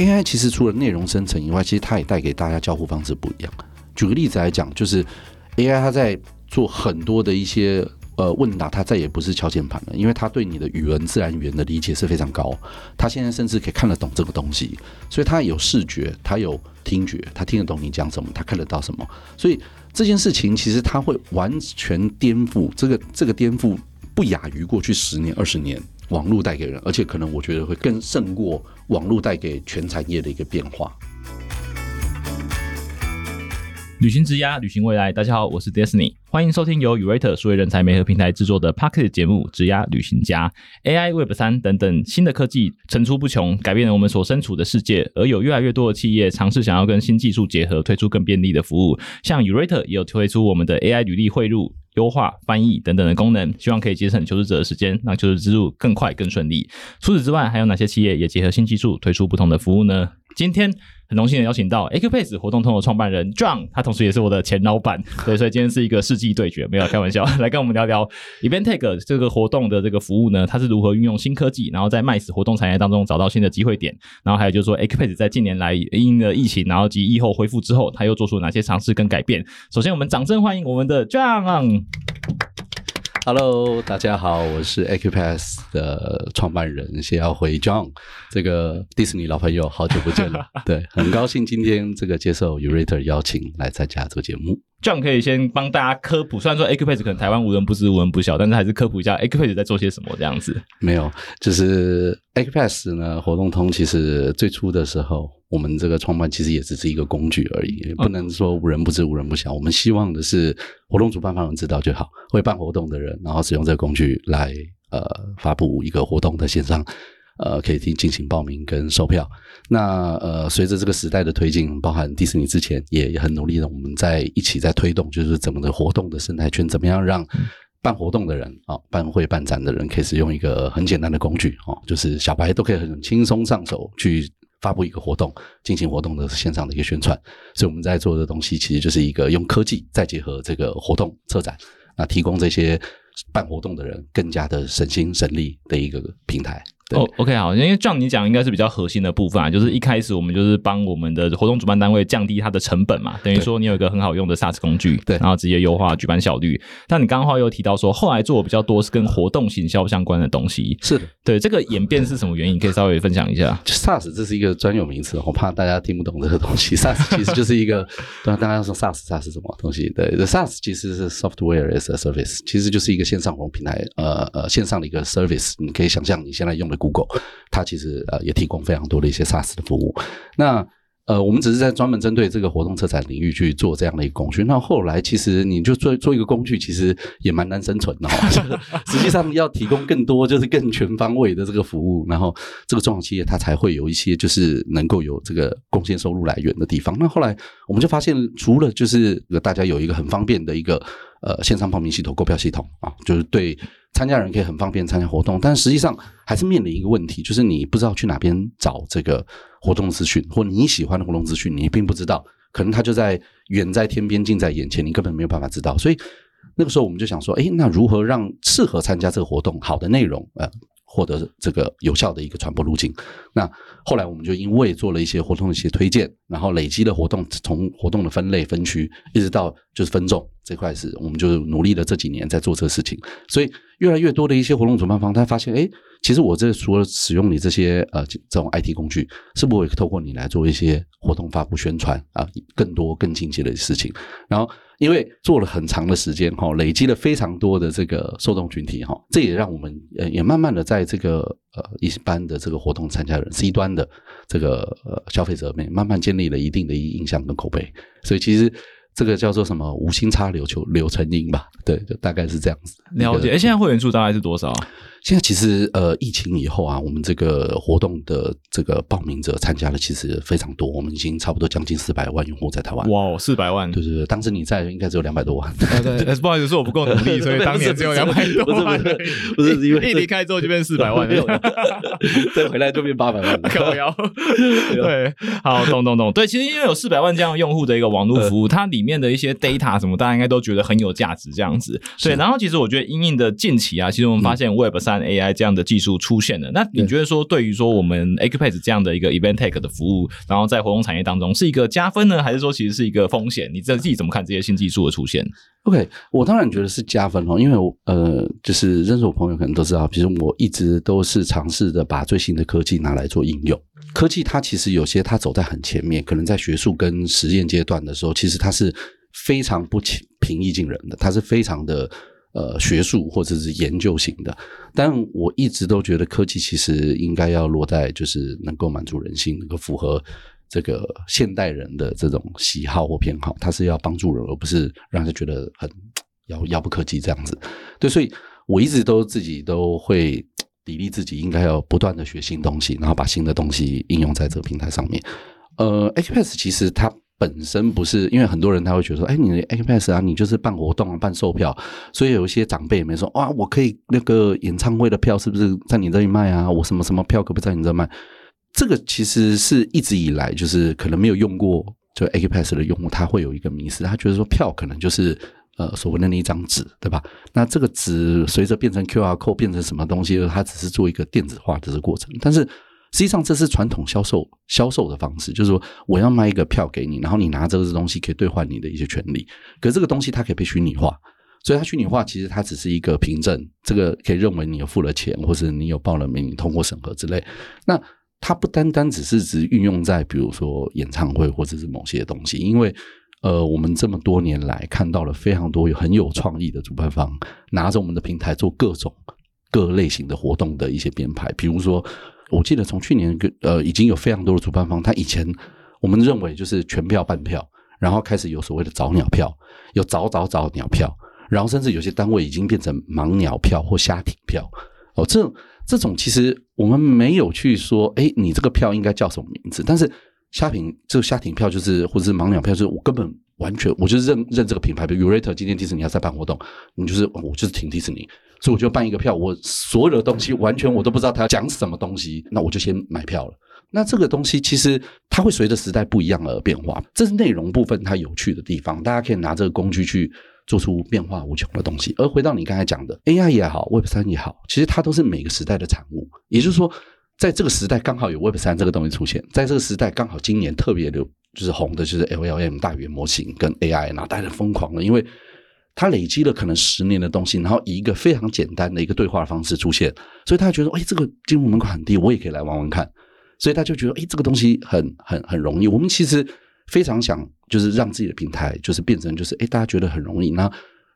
AI 其实除了内容生成以外，其实它也带给大家交互方式不一样。举个例子来讲，就是 AI 它在做很多的一些呃问答，它再也不是敲键盘了，因为它对你的语文、自然语言的理解是非常高。它现在甚至可以看得懂这个东西，所以它有视觉，它有听觉，它听得懂你讲什么，它看得到什么。所以这件事情其实它会完全颠覆这个这个颠覆不亚于过去十年、二十年网络带给人，而且可能我觉得会更胜过网络带给全产业的一个变化。旅行之鸭，旅行未来。大家好，我是 Disney，欢迎收听由 Urate 数位人才媒合平台制作的 Pocket 节目《之鸭旅行家》。AI、Web 三等等新的科技层出不穷，改变了我们所身处的世界。而有越来越多的企业尝试想要跟新技术结合，推出更便利的服务。像 Urate 也有推出我们的 AI 履历汇入、优化、翻译等等的功能，希望可以节省求职者的时间，让求职之路更快更顺利。除此之外，还有哪些企业也结合新技术推出不同的服务呢？今天。很荣幸的邀请到 AQPace 活动通的创办人 John，他同时也是我的前老板，对，所以今天是一个世纪对决，没有开玩笑，来跟我们聊聊 EventTake 这个活动的这个服务呢，它是如何运用新科技，然后在 MICE 活动产业当中找到新的机会点，然后还有就是说 AQPace 在近年来因了疫情，然后及疫后恢复之后，他又做出哪些尝试跟改变？首先，我们掌声欢迎我们的 John。Hello，大家好，我是 Acupass 的创办人谢耀辉 John，这个迪士尼老朋友，好久不见了。对，很高兴今天这个接受 Urate 邀请来参加这个节目。John 可以先帮大家科普，虽然说 Acupass 可能台湾无人不知、无人不晓，但是还是科普一下 Acupass 在做些什么这样子。没有，就是 Acupass 呢，活动通其实最初的时候。我们这个创办其实也只是一个工具而已，不能说无人不知无人不晓。我们希望的是活动主办方能知道就好，会办活动的人，然后使用这个工具来呃发布一个活动的线上，呃可以进进行报名跟售票。那呃随着这个时代的推进，包含迪士尼之前也很努力的，我们在一起在推动，就是怎么的活动的生态圈，怎么样让办活动的人啊办会办展的人可以使用一个很简单的工具哦，就是小白都可以很轻松上手去。发布一个活动，进行活动的线上的一个宣传，所以我们在做的东西其实就是一个用科技再结合这个活动车展，那提供这些办活动的人更加的省心省力的一个平台。哦，OK，好，因为这样你讲应该是比较核心的部分啊，就是一开始我们就是帮我们的活动主办单位降低它的成本嘛，等于说你有一个很好用的 SaaS 工具，对，然后直接优化举办效率。但你刚刚话又提到说，后来做的比较多是跟活动行销相关的东西，是的，对，这个演变是什么原因？可以稍微分享一下。SaaS 这是一个专有名词，我怕大家听不懂这个东西。SaaS 其实就是一个，当大家说 SaaS，SaaS 是什么东西？对，SaaS 其实是 Software as a Service，其实就是一个线上活动平台，呃呃，线上的一个 Service。你可以想象你现在用的 Google，它其实呃也提供非常多的一些 SaaS 的服务，那呃我们只是在专门针对这个活动车展领域去做这样的一个工具。那后来其实你就做做一个工具，其实也蛮难生存的。实际上要提供更多就是更全方位的这个服务，然后这个中小企业它才会有一些就是能够有这个贡献收入来源的地方。那后来我们就发现，除了就是大家有一个很方便的一个呃线上报名系统、购票系统啊，就是对。参加人可以很方便参加活动，但实际上还是面临一个问题，就是你不知道去哪边找这个活动资讯，或你喜欢的活动资讯，你并不知道，可能它就在远在天边，近在眼前，你根本没有办法知道。所以那个时候我们就想说，哎，那如何让适合参加这个活动好的内容，呃？获得这个有效的一个传播路径。那后来我们就因为做了一些活动的一些推荐，然后累积的活动，从活动的分类分区，一直到就是分众这块是，我们就努力了这几年在做这个事情。所以越来越多的一些活动主办方，他发现，哎，其实我这除了使用你这些呃这种 IT 工具，是不是透过你来做一些活动发布宣传啊，更多更进阶的事情，然后。因为做了很长的时间哈，累积了非常多的这个受众群体哈，这也让我们呃也慢慢的在这个呃一般的这个活动参加人 C 端的这个呃消费者面慢慢建立了一定的印象跟口碑，所以其实。这个叫做什么无心插柳，求柳成荫吧？对，就大概是这样子。了解。哎，现在会员数大概是多少？现在其实呃，疫情以后啊，我们这个活动的这个报名者参加的其实非常多，我们已经差不多将近四百万用户在台湾。哇，四百万！对对对，当时你在应该只有两百多万。对，不好意思，是我不够努力，所以当年只有两百多万。不是因为一离开之后就变四百万了，再回来就变八百万。可要对，好，懂懂懂。对，其实因为有四百万这样用户的一个网络服务，它里里面的一些 data 什么，大家应该都觉得很有价值这样子。对，然后其实我觉得因应的近期啊，其实我们发现 Web 三 AI 这样的技术出现了。那你觉得说，对于说我们 Acupace 这样的一个 Event Tech 的服务，然后在活动产业当中是一个加分呢，还是说其实是一个风险？你自己怎么看这些新技术的出现？OK，我当然觉得是加分哦，因为我呃，就是认识我朋友可能都知道，其实我一直都是尝试着把最新的科技拿来做应用。科技它其实有些它走在很前面，可能在学术跟实验阶段的时候，其实它是非常不平易近人的，它是非常的呃学术或者是研究型的。但我一直都觉得科技其实应该要落在就是能够满足人性，能够符合。这个现代人的这种喜好或偏好，它是要帮助人，而不是让人觉得很遥遥不可及这样子。对，所以我一直都自己都会砥砺自己，应该要不断的学新东西，然后把新的东西应用在这个平台上面。呃，Apex 其实它本身不是，因为很多人他会觉得说，哎，你的 Apex 啊，你就是办活动啊，办售票，所以有一些长辈也没说，哇，我可以那个演唱会的票是不是在你这里卖啊？我什么什么票可不在你这卖？这个其实是一直以来就是可能没有用过就 A K Pass 的用户，他会有一个迷思，他觉得说票可能就是呃所谓的那一张纸，对吧？那这个纸随着变成 Q R code 变成什么东西，它只是做一个电子化的这个过程。但是实际上这是传统销售销售的方式，就是说我要卖一个票给你，然后你拿这个东西可以兑换你的一些权利。可是这个东西它可以被虚拟化，所以它虚拟化其实它只是一个凭证，这个可以认为你有付了钱，或是你有报了名，你通过审核之类。那它不单单只是只运用在比如说演唱会或者是某些东西，因为呃，我们这么多年来看到了非常多有很有创意的主办方拿着我们的平台做各种各类型的活动的一些编排，比如说，我记得从去年呃已经有非常多的主办方，他以前我们认为就是全票半票，然后开始有所谓的早鸟票，有早早早鸟票，然后甚至有些单位已经变成盲鸟票或瞎停票哦，这。这种其实我们没有去说，哎，你这个票应该叫什么名字？但是虾品这个虾艇票就是或者是盲鸟票，就是我根本完全我就是认认这个品牌，比如 Urate 今天迪士尼要在办活动，你就是我就是挺迪士尼，所以我就办一个票，我所有的东西完全我都不知道他要讲什么东西，那我就先买票了。那这个东西其实它会随着时代不一样而变化，这是内容部分它有趣的地方，大家可以拿这个工具去。做出变化无穷的东西，而回到你刚才讲的 AI 也好，Web 三也好，其实它都是每个时代的产物。也就是说，在这个时代刚好有 Web 三这个东西出现，在这个时代刚好今年特别的，就是红的，就是 LLM 大语言模型跟 AI，然后大家疯狂了，因为它累积了可能十年的东西，然后以一个非常简单的一个对话方式出现，所以他觉得，哎，这个进入门槛很低，我也可以来玩玩看，所以他就觉得，哎，这个东西很很很容易。我们其实。非常想就是让自己的平台就是变成就是哎大家觉得很容易，那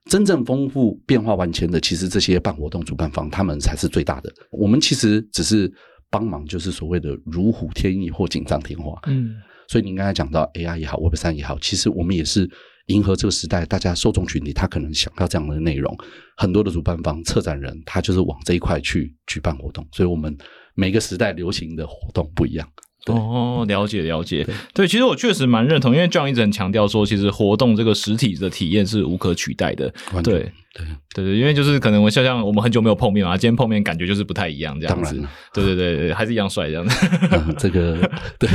真正丰富变化万千的，其实这些办活动主办方他们才是最大的。我们其实只是帮忙，就是所谓的如虎添翼或锦上添花。嗯，所以您刚才讲到 AI 也好，Web 三也好，其实我们也是迎合这个时代，大家受众群体他可能想要这样的内容，很多的主办方、策展人他就是往这一块去举办活动，所以我们每个时代流行的活动不一样。哦，了解了解，对，其实我确实蛮认同，因为 John 一直很强调说，其实活动这个实体的体验是无可取代的，对。对对对，因为就是可能我像像我们很久没有碰面嘛，今天碰面感觉就是不太一样这样子。对对对对，还是一样帅这样子。这个对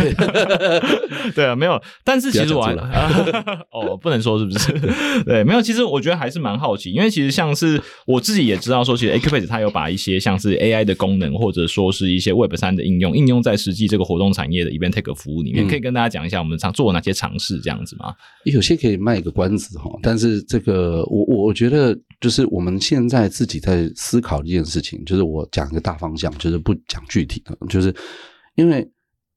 对啊，没有。但是其实我 哦，不能说是不是？对，没有。其实我觉得还是蛮好奇，因为其实像是我自己也知道说，其实 Acubase 它有把一些像是 AI 的功能，或者说是一些 Web 三的应用，应用在实际这个活动产业的 Event Take 服务里面，可以跟大家讲一下我们常做哪些尝试这样子吗？有些可以卖一个关子哈，但是这个我我我觉得。就是我们现在自己在思考一件事情，就是我讲一个大方向，就是不讲具体的，就是因为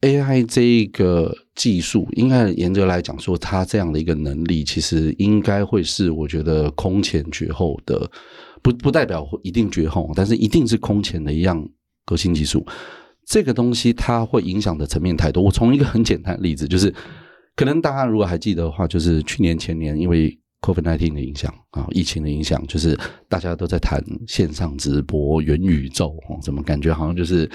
AI 这一个技术，应该严格来讲说，它这样的一个能力，其实应该会是我觉得空前绝后的，不不代表一定绝后，但是一定是空前的一样革新技术。这个东西它会影响的层面太多。我从一个很简单的例子，就是可能大家如果还记得的话，就是去年前年因为。COVID-19 的影响啊，疫情的影响，就是大家都在谈线上直播、元宇宙，怎么感觉好像就是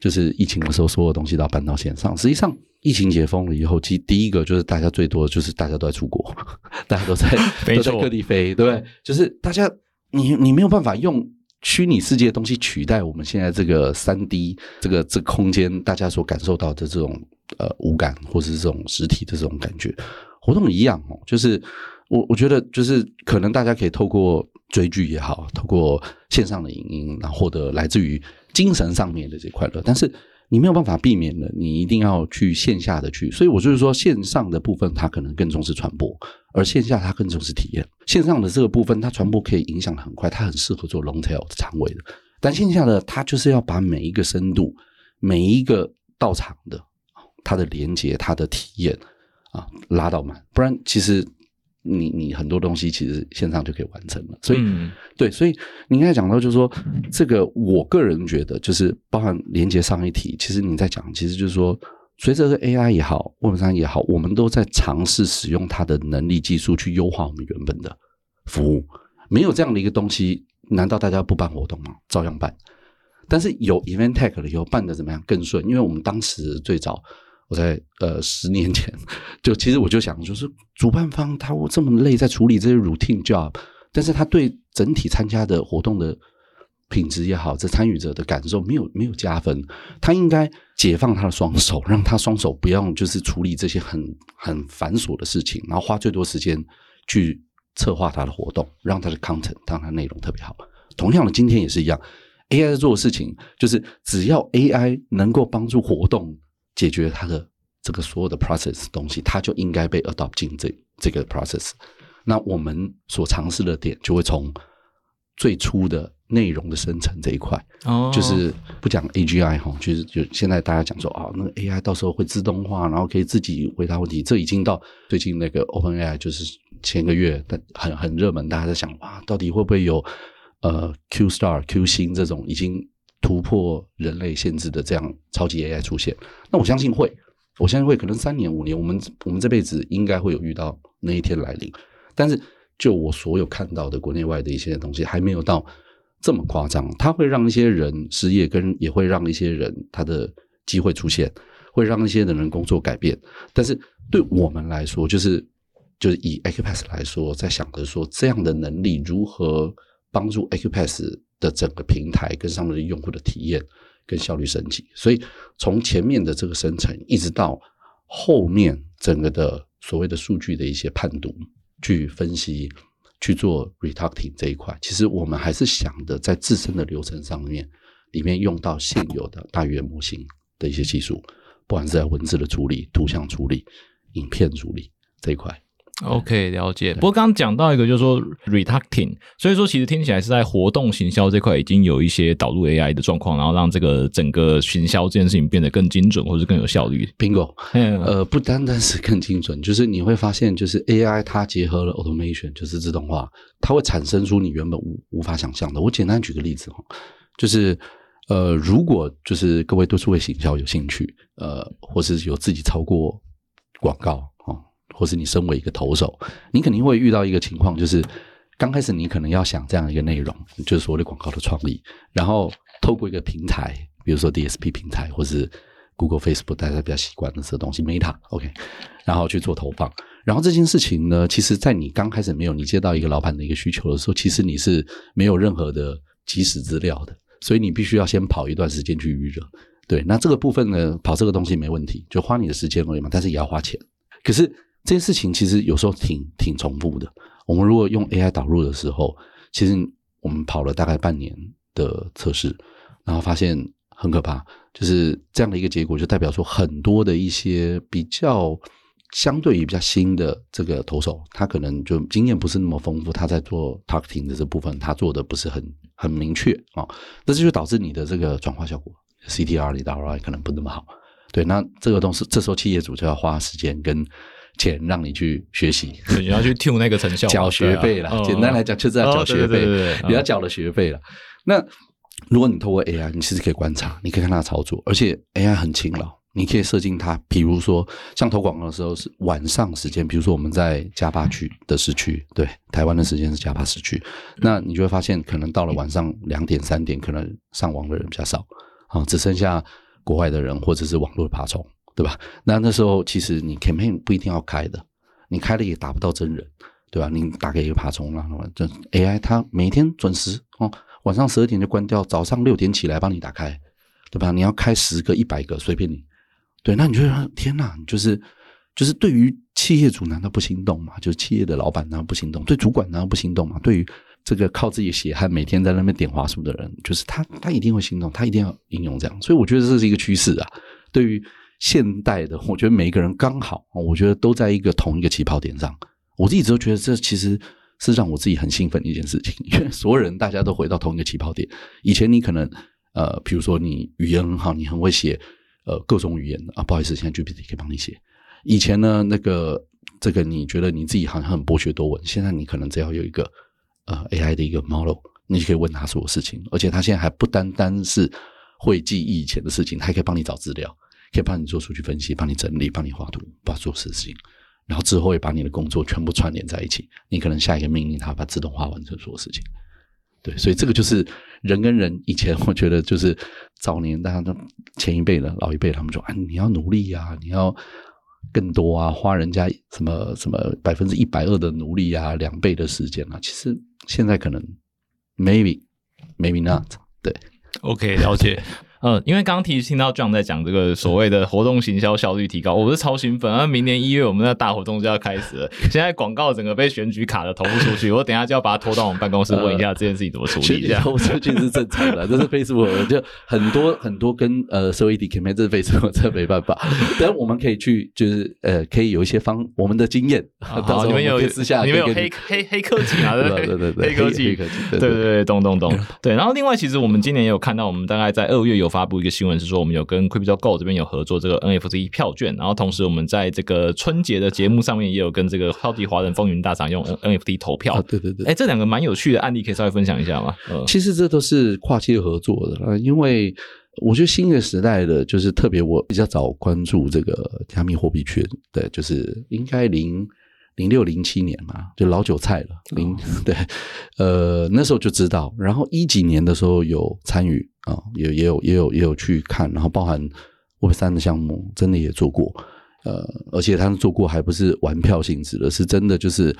就是疫情的时候，所有东西都要搬到线上。实际上，疫情解封了以后，其实第一个就是大家最多就是大家都在出国，大家都在 都在各地飞，对不对？就是大家你你没有办法用虚拟世界的东西取代我们现在这个三 D 这个这空间大家所感受到的这种呃无感或者是这种实体的这种感觉。活动一样哦，就是我我觉得就是可能大家可以透过追剧也好，透过线上的影音，然后获得来自于精神上面的这快乐，但是你没有办法避免的，你一定要去线下的去，所以我就是说线上的部分它可能更重视传播，而线下它更重视体验。线上的这个部分它传播可以影响很快，它很适合做 long tail 的长尾的，但线下的它就是要把每一个深度、每一个到场的它的连接、它的体验。啊，拉到满，不然其实你你很多东西其实线上就可以完成了。所以对，所以你刚才讲到就是说，这个我个人觉得就是包含连接上一题，其实你在讲，其实就是说，随着这个 AI 也好，Web 三也好，我们都在尝试使用它的能力技术去优化我们原本的服务。没有这样的一个东西，难道大家不办活动吗？照样办。但是有 Event Tech 了以后，办的怎么样更顺？因为我们当时最早。我在呃十年前，就其实我就想，就是主办方他这么累在处理这些 routine job，但是他对整体参加的活动的品质也好，这参与者的感受没有没有加分。他应该解放他的双手，让他双手不用就是处理这些很很繁琐的事情，然后花最多时间去策划他的活动，让他的 content 让他内容特别好。同样的，今天也是一样，AI 在做的事情就是只要 AI 能够帮助活动。解决它的这个所有的 process 东西，它就应该被 adopt 进这这个 process。那我们所尝试的点，就会从最初的内容的生成这一块，哦，就是不讲 AGI 哈，就是就现在大家讲说啊，那个 AI 到时候会自动化，然后可以自己回答问题。这已经到最近那个 OpenAI，就是前个月的很很热门，大家在想哇，到底会不会有呃 Q Star、Q 星这种已经。突破人类限制的这样超级 AI 出现，那我相信会，我相信会，可能三年五年，我们我们这辈子应该会有遇到那一天来临。但是，就我所有看到的国内外的一些东西，还没有到这么夸张。它会让一些人失业，跟也会让一些人他的机会出现，会让一些的人工作改变。但是对我们来说，就是就是以 Acupass 来说，在想着说这样的能力如何帮助 Acupass。的整个平台跟上面的用户的体验跟效率升级，所以从前面的这个生成，一直到后面整个的所谓的数据的一些判读、去分析、去做 retargeting 这一块，其实我们还是想的在自身的流程上面，里面用到现有的大语言模型的一些技术，不管是在文字的处理、图像处理、影片处理这一块。OK，了解。不过刚刚讲到一个，就是说 retargeting，所以说其实听起来是在活动行销这块已经有一些导入 AI 的状况，然后让这个整个行销这件事情变得更精准或者更有效率。Bingo，呃，不单单是更精准，就是你会发现，就是 AI 它结合了 automation，就是自动化，它会产生出你原本无无法想象的。我简单举个例子哈，就是呃，如果就是各位对数位行销有兴趣，呃，或是有自己超过广告。或是你身为一个投手，你肯定会遇到一个情况，就是刚开始你可能要想这样一个内容，就是所谓的广告的创意，然后透过一个平台，比如说 DSP 平台，或是 Google、Facebook，大家比较习惯的这个东西，Meta，OK，然后去做投放。然后这件事情呢，其实在你刚开始没有你接到一个老板的一个需求的时候，其实你是没有任何的即时资料的，所以你必须要先跑一段时间去预热。对，那这个部分呢，跑这个东西没问题，就花你的时间而已嘛，但是也要花钱。可是。这件事情其实有时候挺挺重复的。我们如果用 AI 导入的时候，其实我们跑了大概半年的测试，然后发现很可怕，就是这样的一个结果，就代表说很多的一些比较相对于比较新的这个投手，他可能就经验不是那么丰富，他在做 targeting 的这部分，他做的不是很很明确啊，那这就导致你的这个转化效果 CTR 里的 ROI 可能不那么好。对，那这个东西，这时候企业主就要花时间跟。钱让你去学习，你要去 tune 那个成效，缴学费了。简单来讲，就是要缴学费，你要缴了学费了。那如果你透过 AI，你其实可以观察，你可以看它操作，而且 AI 很勤劳，你可以设定它。比如说，像投广告的时候是晚上时间，比如说我们在加巴区的时区，对，台湾的时间是加巴时区，那你就会发现，可能到了晚上两点、三点，可能上网的人比较少，啊，只剩下国外的人或者是网络的爬虫。对吧？那那时候其实你 campaign 不一定要开的，你开了也打不到真人，对吧？你打给一个爬虫啊，这 AI 它每天准时哦，晚上十二点就关掉，早上六点起来帮你打开，对吧？你要开十个、一百个随便你，对，那你就说天哪，就是就是对于企业主难道不心动吗？就是企业的老板难道不心动？对主管难道不心动吗？对于这个靠自己血汗每天在那边点滑鼠的人，就是他，他一定会心动，他一定要应用这样。所以我觉得这是一个趋势啊。对于现代的，我觉得每一个人刚好，我觉得都在一个同一个起跑点上。我一直都觉得这其实是让我自己很兴奋的一件事情，因为所有人大家都回到同一个起跑点。以前你可能呃，比如说你语言很好，你很会写呃各种语言啊，不好意思，现在 GPT 可以帮你写。以前呢，那个这个你觉得你自己好像很博学多闻，现在你可能只要有一个呃 AI 的一个 model，你就可以问他所有事情，而且他现在还不单单是会记忆以前的事情，他还可以帮你找资料，可以帮你做数据分析，帮你整理，帮你画图，帮做事情，然后之后也把你的工作全部串联在一起，你可能下一个命令，它把自动化完成所有事情。对，所以这个就是人跟人以前，我觉得就是早年大家都前一辈的老一辈，他们说啊，你要努力啊，你要。更多啊，花人家什么什么百分之一百二的努力啊，两倍的时间啊，其实现在可能 maybe maybe not 对，OK 了解。嗯，因为刚刚提听到 John 在讲这个所谓的活动行销效率提高，我是超兴奋。啊，明年一月我们的大活动就要开始了。现在广告整个被选举卡的投不出去，我等下就要把它拖到我们办公室问一下这件事情怎么处理。一下投出去是正常的，这是 Facebook 就很多很多跟呃社会底 campaign，这是 Facebook 这没办法。但我们可以去就是呃可以有一些方我们的经验，好，你们有私下你们有黑黑黑科技啊？对对对对，黑科技，对对对，咚咚咚。对，然后另外其实我们今年也有看到，我们大概在二月有发布一个新闻是说。我们有跟 Crypto Go 这边有合作这个 NFT 票券，然后同时我们在这个春节的节目上面也有跟这个超级华人风云大赏用 NFT 投票。对对对，哎，这两个蛮有趣的案例，可以稍微分享一下吗？其实这都是跨界合作的，因为我觉得新的时代的就是特别，我比较早关注这个加密货币圈，对，就是应该零零六零七年嘛，就老韭菜了。零 对，呃，那时候就知道，然后一几年的时候有参与。啊，也也有也有也有去看，然后包含 Web 三的项目，真的也做过，呃，而且他们做过还不是玩票性质的，是真的就是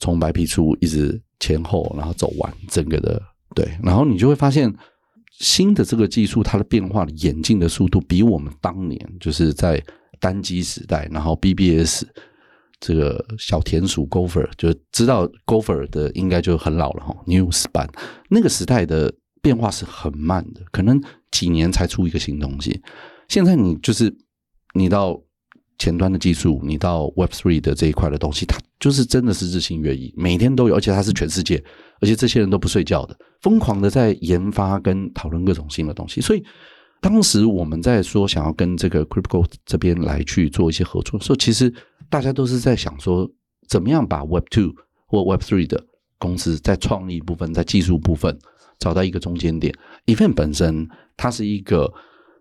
从白皮书一直前后，然后走完整个的，对，然后你就会发现新的这个技术它的变化的演进的速度，比我们当年就是在单机时代，然后 BBS 这个小田鼠 Gopher 就知道 Gopher 的应该就很老了哈，News 版那个时代的。变化是很慢的，可能几年才出一个新东西。现在你就是你到前端的技术，你到 Web Three 的这一块的东西，它就是真的是日新月异，每天都有，而且它是全世界，而且这些人都不睡觉的，疯狂的在研发跟讨论各种新的东西。所以当时我们在说想要跟这个 Crypto 这边来去做一些合作的时候，其实大家都是在想说，怎么样把 Web Two 或 Web Three 的公司在创意部分、在技术部分。找到一个中间点，event 本身它是一个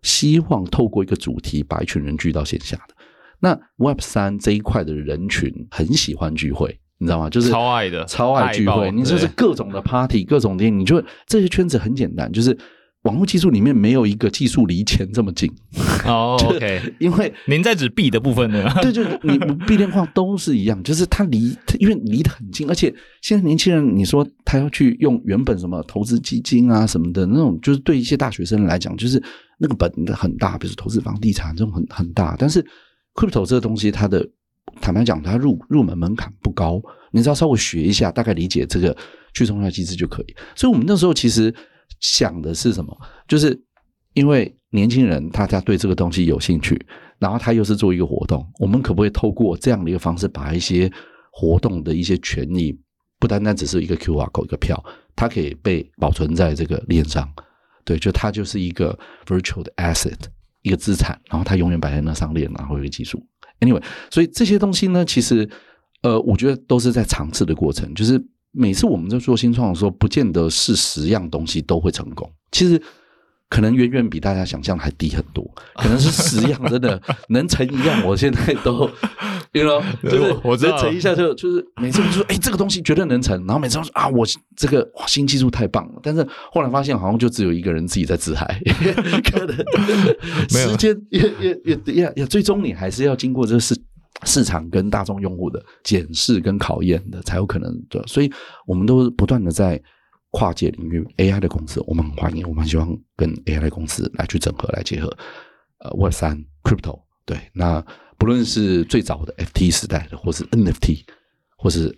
希望透过一个主题把一群人聚到线下的。那 Web 三这一块的人群很喜欢聚会，你知道吗？就是超爱的，超爱聚会。你就是各种的 party，各种店，你就这些圈子很简单，就是。网络技术里面没有一个技术离钱这么近哦，OK，因为您在指币的部分呢？对，就你币链矿都是一样，就是它离，因为离得很近，而且现在年轻人，你说他要去用原本什么投资基金啊什么的那种，就是对一些大学生来讲，就是那个本很大，比如投资房地产这种很很大，但是 crypto 这个东西，它的坦白讲，它入入门门槛不高，你只要稍微学一下，大概理解这个去中心化机制就可以。所以我们那时候其实。想的是什么？就是因为年轻人大家对这个东西有兴趣，然后他又是做一个活动，我们可不可以透过这样的一个方式，把一些活动的一些权益，不单单只是一个 Q R code 一个票，它可以被保存在这个链上，对，就它就是一个 virtual 的 asset，一个资产，然后它永远摆在那上链，然后一个技术。Anyway，所以这些东西呢，其实呃，我觉得都是在尝试的过程，就是。每次我们在做新创的时候，不见得是十样东西都会成功。其实可能远远比大家想象还低很多。可能是十样真的 能成一样，我现在都，you know，就是我能成一下就就是每次就说哎这个东西绝对能成，然后每次都说啊我这个哇新技术太棒了。但是后来发现好像就只有一个人自己在自嗨，可能时间也也也也也最终你还是要经过这个事。市场跟大众用户的检视跟考验的才有可能的，所以我们都不断的在跨界领域 AI 的公司，我们很欢迎，我们希望跟 AI 的公司来去整合来结合，呃，Web 三 Crypto 对，那不论是最早的 FT 时代的，或是 NFT，或是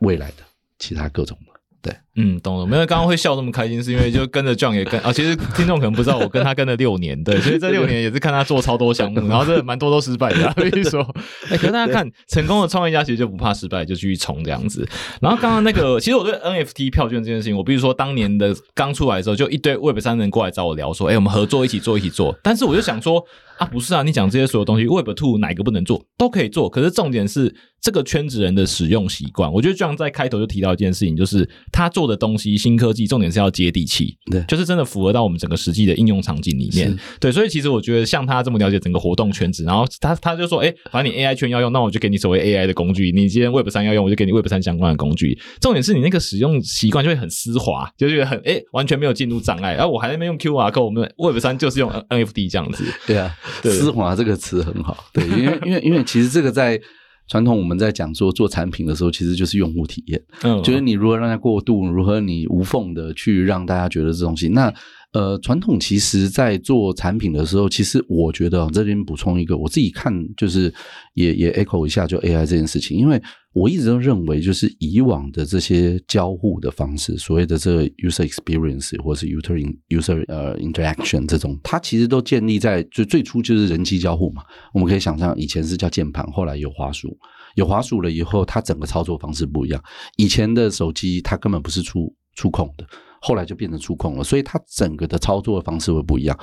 未来的其他各种的。对，嗯，懂了。没有，刚刚会笑那么开心，是因为就跟着 John 也跟 啊，其实听众可能不知道，我跟他跟了六年，对，所以这六年也是看他做超多项目，然后这蛮多都失败的。所以说，哎，可是大家看成功的创业家其实就不怕失败，就继续冲这样子。然后刚刚那个，其实我对 NFT 票券这件事情，我比如说当年的刚出来的时候，就一堆 Web 三人过来找我聊说，哎，我们合作一起做，一起做。但是我就想说。啊，不是啊！你讲这些所有东西，Web Two 哪个不能做，都可以做。可是重点是这个圈子人的使用习惯。我觉得这样在开头就提到一件事情，就是他做的东西新科技，重点是要接地气，对，就是真的符合到我们整个实际的应用场景里面。对，所以其实我觉得像他这么了解整个活动圈子，然后他他就说，哎，反正你 AI 圈要用，那我就给你所谓 AI 的工具；你今天 Web 三要用，我就给你 Web 三相关的工具。重点是你那个使用习惯就会很丝滑，就觉得很哎，完全没有进入障碍。然后我还在那边用 QR code，我们 Web 三就是用 NFT 这样子。对啊，丝滑。这个词很好，对，因为因为因为其实这个在传统我们在讲说做产品的时候，其实就是用户体验，嗯，就是你如何让它过渡，如何你无缝的去让大家觉得这东西。那。呃，传统其实在做产品的时候，其实我觉得这边补充一个，我自己看就是也也 echo 一下，就 AI 这件事情，因为我一直都认为，就是以往的这些交互的方式，所谓的这个 user experience 或是 user user 呃 interaction 这种，它其实都建立在就最初就是人机交互嘛。我们可以想象，以前是叫键盘，后来有滑鼠，有滑鼠了以后，它整个操作方式不一样。以前的手机它根本不是触触控的。后来就变成触控了，所以它整个的操作方式会不一样。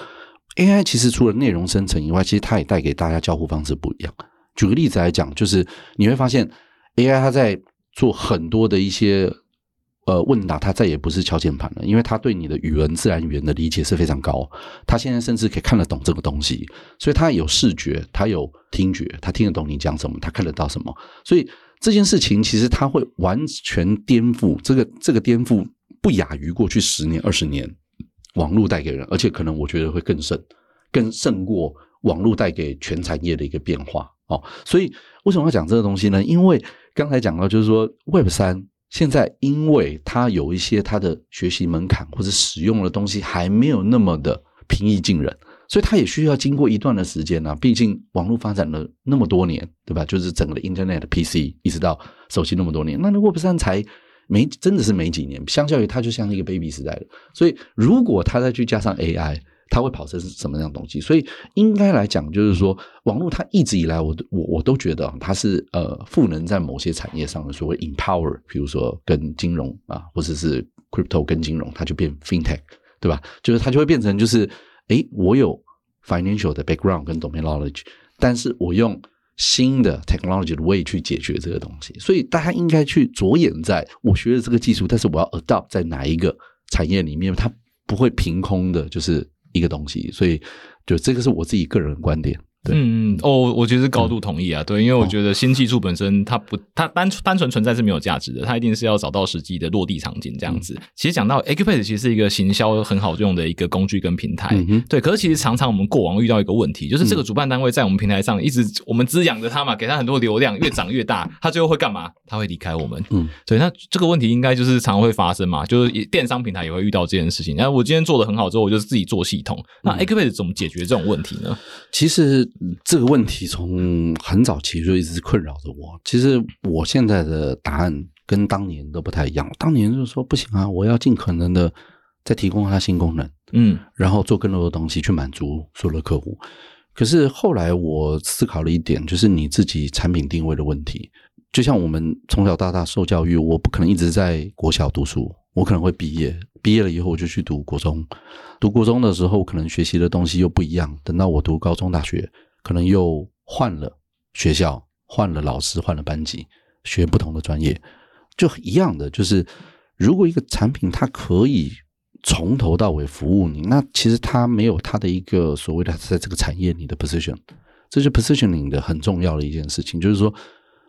AI 其实除了内容生成以外，其实它也带给大家交互方式不一样。举个例子来讲，就是你会发现 AI 它在做很多的一些呃问答，它再也不是敲键盘了，因为它对你的语文自然语言的理解是非常高。它现在甚至可以看得懂这个东西，所以它有视觉，它有听觉，它听得懂你讲什么，它看得到什么。所以这件事情其实它会完全颠覆这个这个颠覆。不亚于过去十年、二十年网络带给人，而且可能我觉得会更胜，更胜过网络带给全产业的一个变化哦。所以为什么要讲这个东西呢？因为刚才讲到，就是说 Web 三现在因为它有一些它的学习门槛或者使用的东西还没有那么的平易近人，所以它也需要经过一段的时间呢。毕竟网络发展了那么多年，对吧？就是整个的 Internet PC 一直到手机那么多年，那 Web 三才。没真的是没几年，相较于它就像一个 baby 时代了。所以如果它再去加上 AI，它会跑成什么样东西？所以应该来讲，就是说网络它一直以来，我我我都觉得它是呃赋能在某些产业上的所谓 empower，比如说跟金融啊，或者是 crypto 跟金融，它就变 fintech，对吧？就是它就会变成就是诶，我有 financial 的 background 跟 domain knowledge，但是我用。新的 technology 的 way 去解决这个东西，所以大家应该去着眼在我学的这个技术，但是我要 adopt 在哪一个产业里面，它不会凭空的就是一个东西，所以就这个是我自己个人观点。嗯哦，我觉得高度同意啊，对，因为我觉得新技术本身它不，它单单纯存在是没有价值的，它一定是要找到实际的落地场景这样子。其实讲到 Acupage，其实是一个行销很好用的一个工具跟平台，对。可是其实常常我们过往遇到一个问题，就是这个主办单位在我们平台上一直我们滋养着它嘛，给它很多流量，越长越大，它最后会干嘛？它会离开我们。嗯，对。那这个问题应该就是常常会发生嘛，就是电商平台也会遇到这件事情。那我今天做的很好之后，我就自己做系统。那 Acupage 怎么解决这种问题呢？其实这个问题。从很早期就一直困扰着我。其实我现在的答案跟当年都不太一样。当年就是说不行啊，我要尽可能的再提供它新功能，嗯，然后做更多的东西去满足所有的客户。可是后来我思考了一点，就是你自己产品定位的问题。就像我们从小到大受教育，我不可能一直在国小读书，我可能会毕业，毕业了以后我就去读国中。读国中的时候，可能学习的东西又不一样。等到我读高中、大学。可能又换了学校，换了老师，换了班级，学不同的专业，就一样的。就是如果一个产品它可以从头到尾服务你，那其实它没有它的一个所谓的在这个产业你的 position，这是 positioning 的很重要的一件事情。就是说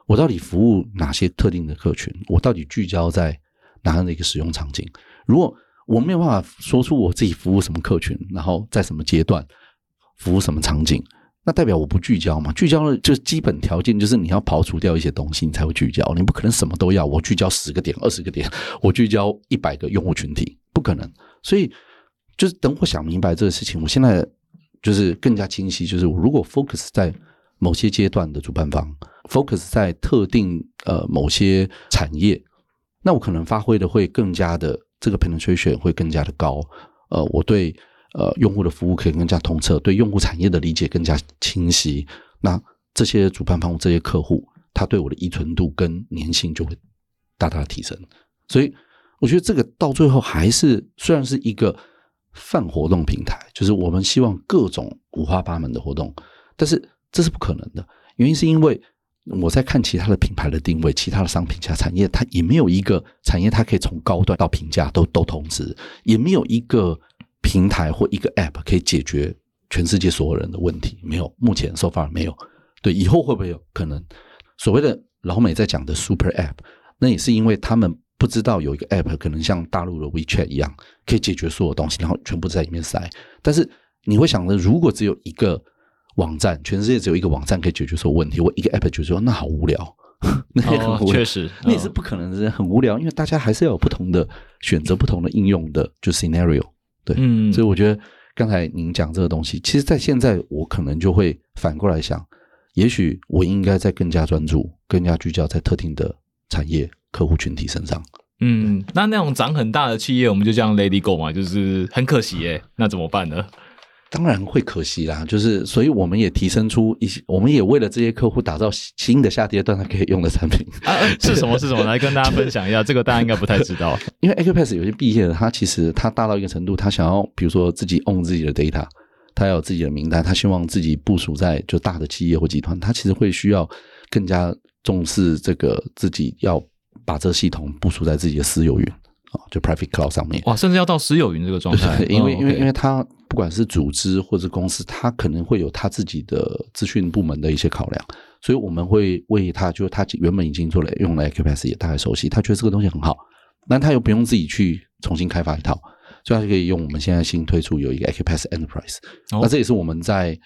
我到底服务哪些特定的客群，我到底聚焦在哪样的一个使用场景？如果我没有办法说出我自己服务什么客群，然后在什么阶段服务什么场景？那代表我不聚焦嘛？聚焦的就基本条件就是你要刨除掉一些东西，你才会聚焦。你不可能什么都要，我聚焦十个点、二十个点，我聚焦一百个用户群体，不可能。所以就是等我想明白这个事情，我现在就是更加清晰，就是如果 focus 在某些阶段的主办方，focus 在特定呃某些产业，那我可能发挥的会更加的这个 penetration 会更加的高。呃，我对呃用户的服务可以更加通彻，对用户产业的理解更加清晰。那这些主办方这些客户，他对我的依存度跟粘性就会大大的提升。所以我觉得这个到最后还是虽然是一个泛活动平台，就是我们希望各种五花八门的活动，但是这是不可能的。原因是因为我在看其他的品牌的定位，其他的商品、其他产业，它也没有一个产业，它可以从高端到平价都都同时，也没有一个平台或一个 App 可以解决全世界所有人的问题。没有，目前 so far 没有。对，以后会不会有可能？所谓的老美在讲的 Super App，那也是因为他们不知道有一个 App 可能像大陆的 WeChat 一样，可以解决所有东西，然后全部在里面塞。但是你会想着，如果只有一个网站，全世界只有一个网站可以解决所有问题，我一个 App 解决，那好无聊，那也很无聊，确实，那也是不可能的，很无聊。因为大家还是要有不同的选择，不同的应用的，就 scenario。对，嗯，所以我觉得刚才您讲这个东西，其实，在现在我可能就会反过来想，也许我应该在更加专注、更加聚焦在特定的产业客户群体身上。嗯，那那种长很大的企业，我们就这样 Lady Go 嘛，就是很可惜耶，那怎么办呢？当然会可惜啦，就是所以我们也提升出一些，我们也为了这些客户打造新的下跌段他可以用的产品。啊，是什么？是什么？来跟大家分享一下，这个大家应该不太知道。因为 Acupass 有些毕业的，他其实他大到一个程度，他想要比如说自己 own 自己的 data，他要有自己的名单，他希望自己部署在就大的企业或集团，他其实会需要更加重视这个自己要把这个系统部署在自己的私有云啊，就 private cloud 上面。哇，甚至要到私有云这个状态，因为哦因为因为他不管是组织或者公司，他可能会有他自己的资讯部门的一些考量，所以我们会为他，就是他原本已经做了用了 Acupass 也大概熟悉，他觉得这个东西很好，那他又不用自己去重新开发一套，所以他就可以用我们现在新推出有一个 Acupass Enterprise，、哦那这也是我们在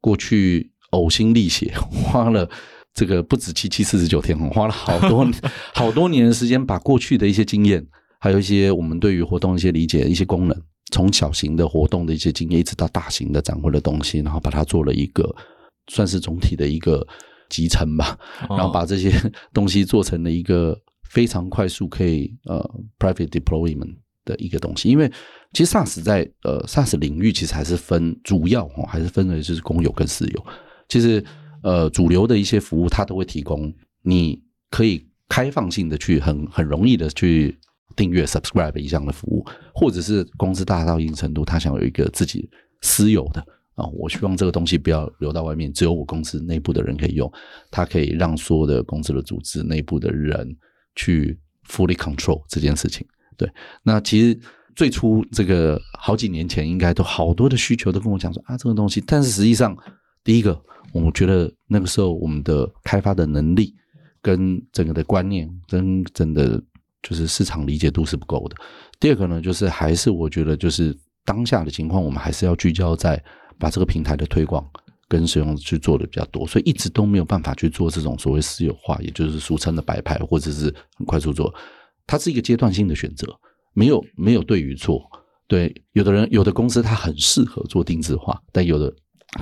过去呕心沥血 花了。这个不止七七四十九天，花了好多 好多年的时间，把过去的一些经验，还有一些我们对于活动的一些理解、一些功能，从小型的活动的一些经验，一直到大型的展会的东西，然后把它做了一个算是总体的一个集成吧，哦然后把这些 东西做成了一个非常快速可以呃 private deployment 的一个东西。因为其实 SaaS 在呃 SaaS 领域其实还是分主要哦，还是分为就是公有跟私有。其实呃主流的一些服务它都会提供，你可以开放性的去很很容易的去订阅 subscribe 一项的服务，或者是公司大到一定程度，他想有一个自己私有的。啊，我希望这个东西不要流到外面，只有我公司内部的人可以用，它可以让所有的公司的组织内部的人去 fully control 这件事情。对，那其实最初这个好几年前，应该都好多的需求都跟我讲说啊，这个东西，但是实际上，第一个，我觉得那个时候我们的开发的能力跟整个的观念跟整个就是市场理解度是不够的。第二个呢，就是还是我觉得就是当下的情况，我们还是要聚焦在把这个平台的推广跟使用去做的比较多，所以一直都没有办法去做这种所谓私有化，也就是俗称的白牌，或者是很快速做。它是一个阶段性的选择，没有没有对与错。对，有的人有的公司它很适合做定制化，但有的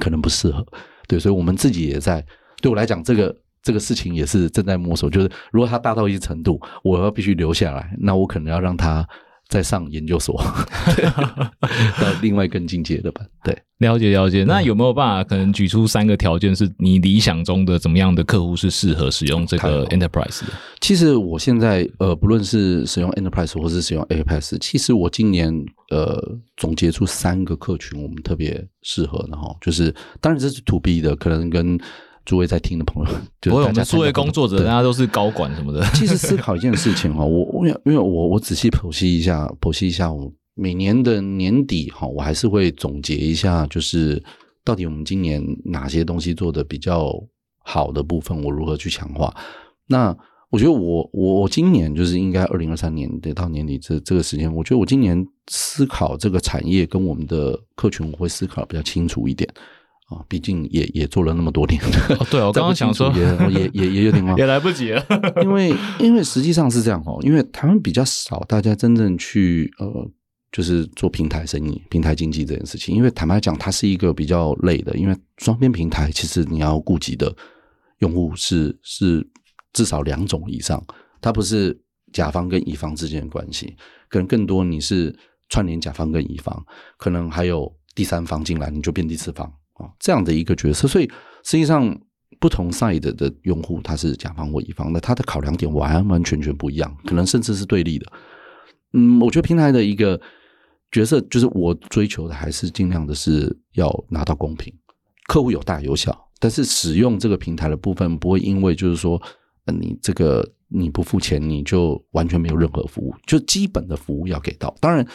可能不适合。对，所以我们自己也在。对我来讲，这个这个事情也是正在摸索。就是如果它大到一定程度，我要必须留下来，那我可能要让它再上研究所，对 到另外更进阶的吧。对，了解了解。那有没有办法可能举出三个条件，是你理想中的怎么样的客户是适合使用这个 enterprise 的？其实我现在呃，不论是使用 Enterprise 或是使用 Apex，其实我今年呃总结出三个客群，我们特别适合的哈，就是当然这是 To B 的，可能跟诸位在听的朋友，就是，我们诸位工作者，大家都是高管什么的。其实思考一件事情哈，我我因为因为我我仔细剖析一下，剖析一下我每年的年底哈，我还是会总结一下，就是到底我们今年哪些东西做的比较好的部分，我如何去强化。那我觉得我我我今年就是应该二零二三年得到年底这这个时间，我觉得我今年思考这个产业跟我们的客群，我会思考比较清楚一点啊，毕竟也也做了那么多年。哦，对我 刚刚想说，也也也也有点忘 也来不及了。因为因为实际上是这样哦，因为台湾比较少大家真正去呃，就是做平台生意、平台经济这件事情。因为坦白讲，它是一个比较累的，因为双边平台其实你要顾及的用户是是至少两种以上，它不是甲方跟乙方之间的关系，可能更多你是串联甲方跟乙方，可能还有第三方进来，你就变第四方啊这样的一个角色。所以实际上。不同 side 的用户，他是甲方或乙方，那他的考量点完完全全不一样，可能甚至是对立的。嗯，我觉得平台的一个角色，就是我追求的还是尽量的是要拿到公平，客户有大有小，但是使用这个平台的部分不会因为就是说，你这个你不付钱，你就完全没有任何服务，就基本的服务要给到。当然，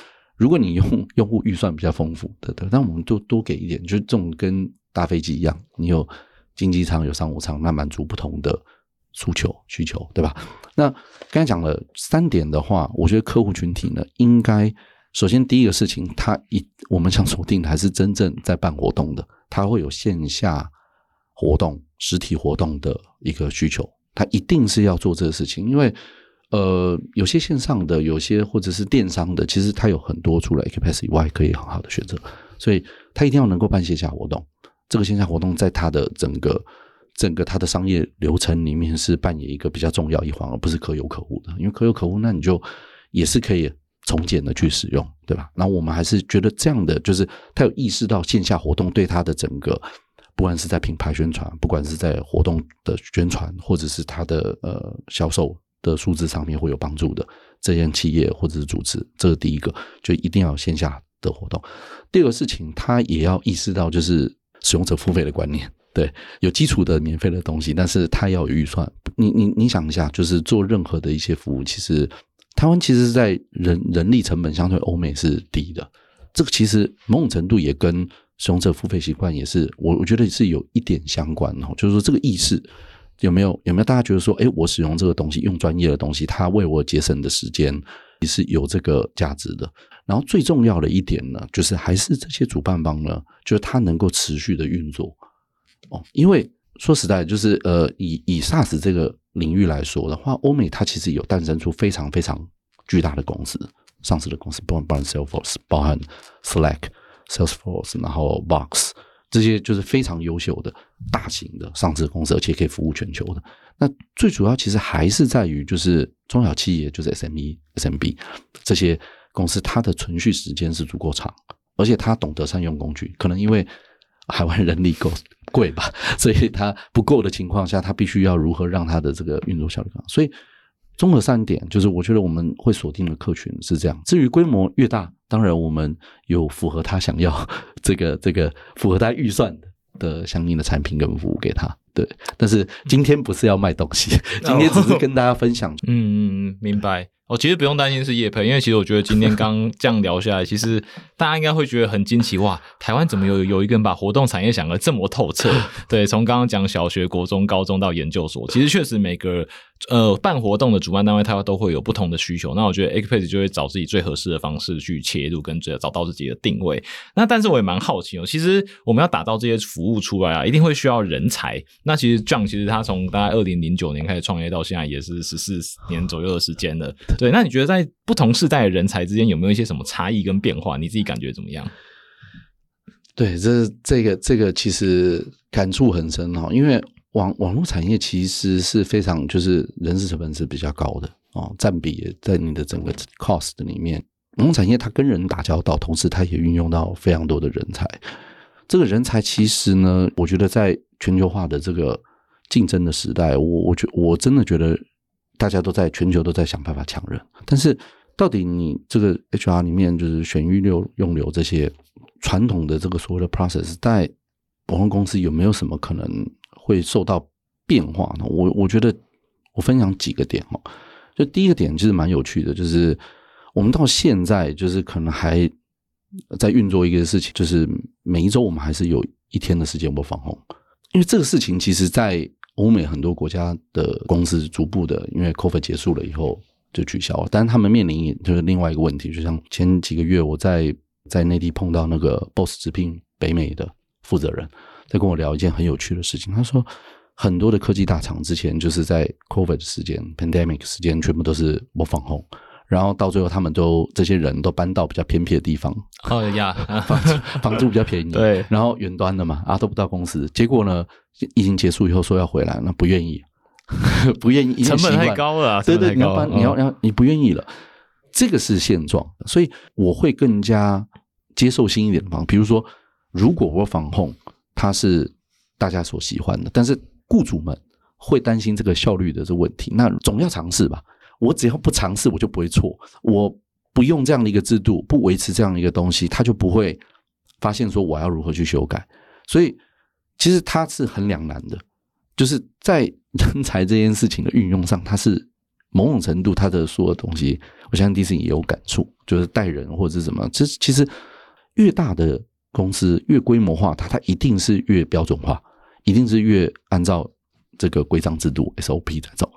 如果你用用户预算比较丰富，对对，那我们就多给一点，就是这种跟搭飞机一样，你有。经济舱有商务舱，那满足不同的诉求需求，对吧？那刚才讲了三点的话，我觉得客户群体呢，应该首先第一个事情，他一我们想锁定的还是真正在办活动的，他会有线下活动、实体活动的一个需求，他一定是要做这个事情，因为呃，有些线上的，有些或者是电商的，其实它有很多除了 Apex 以外可以很好的选择，所以它一定要能够办线下活动。这个线下活动在它的整个整个它的商业流程里面是扮演一个比较重要一环，而不是可有可无的。因为可有可无，那你就也是可以从简的去使用，对吧？那我们还是觉得这样的，就是他有意识到线下活动对他的整个，不管是在品牌宣传，不管是在活动的宣传，或者是他的呃销售的数字上面会有帮助的，这些企业或者是组织，这是第一个，就一定要线下的活动。第二个事情，他也要意识到就是。使用者付费的观念，对，有基础的免费的东西，但是他要有预算。你你你想一下，就是做任何的一些服务，其实台湾其实是在人人力成本相对欧美是低的，这个其实某种程度也跟使用者付费习惯也是，我我觉得是有一点相关哦。就是说这个意识有没有有没有大家觉得说，哎，我使用这个东西，用专业的东西，它为我节省的时间也是有这个价值的。然后最重要的一点呢，就是还是这些主办方呢，就是它能够持续的运作哦。因为说实在，就是呃，以以 SaaS 这个领域来说的话，欧美它其实有诞生出非常非常巨大的公司，上市的公司，包含 Salesforce，包含 Slack、Salesforce，然后 Box 这些就是非常优秀的大型的上市公司，而且可以服务全球的。那最主要其实还是在于就是中小企业，就是 SME、SMB 这些。公司它的存续时间是足够长，而且它懂得善用工具。可能因为海外人力够贵吧，所以它不够的情况下，它必须要如何让它的这个运作效率高。所以综合三点，就是我觉得我们会锁定的客群是这样。至于规模越大，当然我们有符合他想要这个这个符合他预算的相应的产品跟服务给他。对，但是今天不是要卖东西，今天只是跟大家分享。嗯嗯嗯，明白。哦其实不用担心是叶配，因为其实我觉得今天刚这样聊下来，其实大家应该会觉得很惊奇哇！台湾怎么有有一个人把活动产业想得这么透彻？对，从刚刚讲小学、国中、高中到研究所，其实确实每个。呃，办活动的主办单位，它都会有不同的需求。那我觉得 X p a c e 就会找自己最合适的方式去切入，跟找到自己的定位。那但是我也蛮好奇哦，其实我们要打造这些服务出来啊，一定会需要人才。那其实 John 其实他从大概二零零九年开始创业到现在，也是十四年左右的时间了。对，那你觉得在不同世代的人才之间有没有一些什么差异跟变化？你自己感觉怎么样？对，这这个这个其实感触很深哈，因为。网网络产业其实是非常就是人事成本是比较高的哦，占比在你的整个 cost 里面，网络产业它跟人打交道，同时它也运用到非常多的人才。这个人才其实呢，我觉得在全球化的这个竞争的时代，我我觉我真的觉得大家都在全球都在想办法抢人，但是到底你这个 HR 里面就是选育留用留这些传统的这个所谓的 process，在网络公司有没有什么可能？会受到变化呢？我我觉得我分享几个点哦。就第一个点其实蛮有趣的，就是我们到现在就是可能还在运作一个事情，就是每一周我们还是有一天的时间播放红，因为这个事情其实，在欧美很多国家的公司逐步的，因为 COVID 结束了以后就取消了，但是他们面临就是另外一个问题，就像前几个月我在在内地碰到那个 BOSS 直聘北美的负责人。在跟我聊一件很有趣的事情，他说很多的科技大厂之前就是在 COVID 时间、pandemic 时间全部都是模仿后，然后到最后他们都这些人都搬到比较偏僻的地方，哦呀，房租房租比较便宜，对。然后远端的嘛，啊都不到公司，结果呢，疫情结束以后说要回来，那不愿意，不愿意，成本太高了啊，对对，你要搬，你要嗯要你不愿意了，这个是现状，所以我会更加接受新一点的方法。比如说，如果我防控它是大家所喜欢的，但是雇主们会担心这个效率的这个问题，那总要尝试吧。我只要不尝试，我就不会错。我不用这样的一个制度，不维持这样的一个东西，他就不会发现说我要如何去修改。所以其实它是很两难的，就是在人才这件事情的运用上，它是某种程度它的所有东西，我相信迪士尼也有感触，就是带人或者是什么，这其实越大的公司越规模化，它它一定是越标准化，一定是越按照这个规章制度 SOP 在走。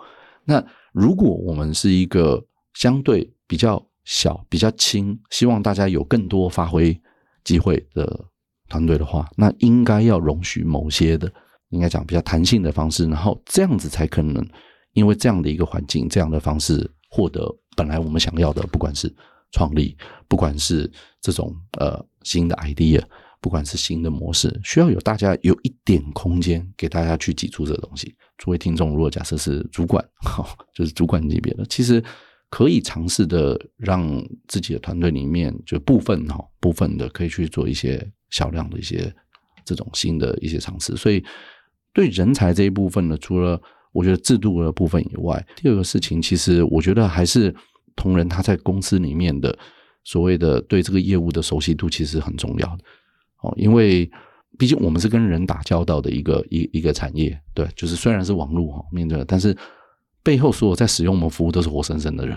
那如果我们是一个相对比较小、比较轻，希望大家有更多发挥机会的团队的话，那应该要容许某些的，应该讲比较弹性的方式，然后这样子才可能因为这样的一个环境、这样的方式获得本来我们想要的，不管是创立，不管是这种呃新的 idea，不管是新的模式，需要有大家有一点空间给大家去挤出这个东西。诸位听众，如果假设是主管，哈，就是主管级别的，其实可以尝试的让自己的团队里面就部分哈部分的可以去做一些小量的一些这种新的一些尝试。所以对人才这一部分呢，除了我觉得制度的部分以外，第二个事情，其实我觉得还是同仁他在公司里面的所谓的对这个业务的熟悉度，其实很重要的哦，因为毕竟我们是跟人打交道的一个一一个产业，对，就是虽然是网络哈面对，但是背后所有在使用我们服务都是活生生的人。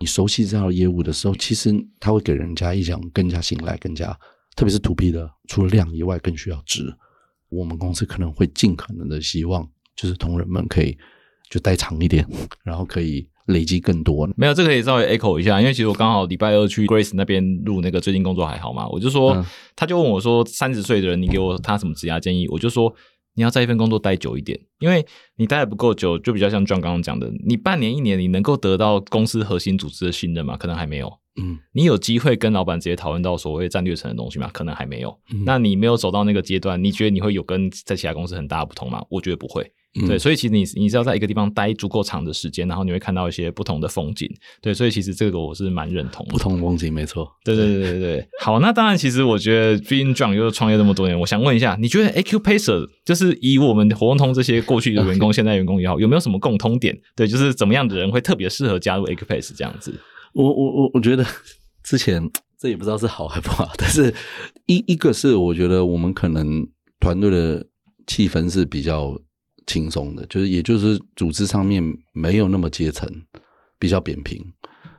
你熟悉这套业务的时候，其实它会给人家一种更加信赖、更加，特别是 to B 的，除了量以外，更需要质。我们公司可能会尽可能的希望，就是同仁们可以就待长一点，然后可以累积更多。没有，这个可以稍微 echo 一下，因为其实我刚好礼拜二去 Grace 那边录那个最近工作还好吗？我就说，嗯他就问我说，三十岁的人，你给我他什么职业建议？我就说，你要在一份工作待久一点，因为你待的不够久，就比较像 John 刚刚讲的，你半年一年，你能够得到公司核心组织的信任吗？可能还没有。嗯，你有机会跟老板直接讨论到所谓战略层的东西吗？可能还没有。嗯那你没有走到那个阶段，你觉得你会有跟在其他公司很大的不同吗？我觉得不会。嗯对，所以其实你你是要在一个地方待足够长的时间，然后你会看到一些不同的风景。对，所以其实这个我是蛮认同的不。同风景没错。对对对对对，好，那当然，其实我觉得，毕竟 John 又创业这么多年，我想问一下，你觉得 AQ Pacer 就是以我们活动通这些过去的员工、现在员工也好，有没有什么共通点？对，就是怎么样的人会特别适合加入 AQ Pacer 这样子？我我我我觉得之前这也不知道是好还不好，但是一一个是我觉得我们可能团队的气氛是比较轻松的，就是也就是组织上面没有那么阶层，比较扁平，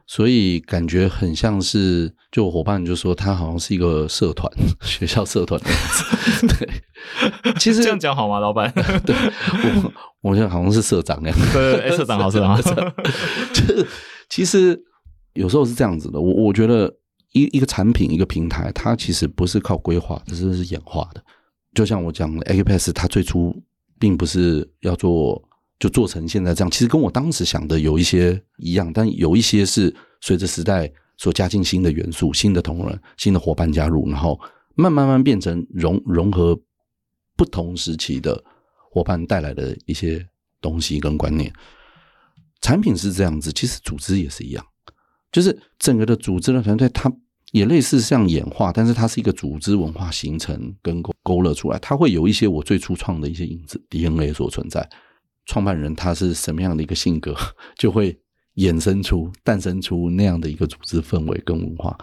所以感觉很像是就我伙伴就说他好像是一个社团，学校社团的样子。对，其实这样讲好吗，老板？对我我觉得好像是社长那样。对社长好，社长 好。就是其实有时候是这样子的，我我觉得一一个产品一个平台，它其实不是靠规划，只是是演化的。就像我讲的 a p a s 它最初并不是要做就做成现在这样，其实跟我当时想的有一些一样，但有一些是随着时代所加进新的元素、新的同仁、新的伙伴加入，然后慢慢慢变成融融合不同时期的伙伴带来的一些东西跟观念。产品是这样子，其实组织也是一样，就是整个的组织的团队，它也类似像演化，但是它是一个组织文化形成跟勾勾勒出来，它会有一些我最初创的一些影子 DNA 所存在。创办人他是什么样的一个性格，就会衍生出、诞生出那样的一个组织氛围跟文化。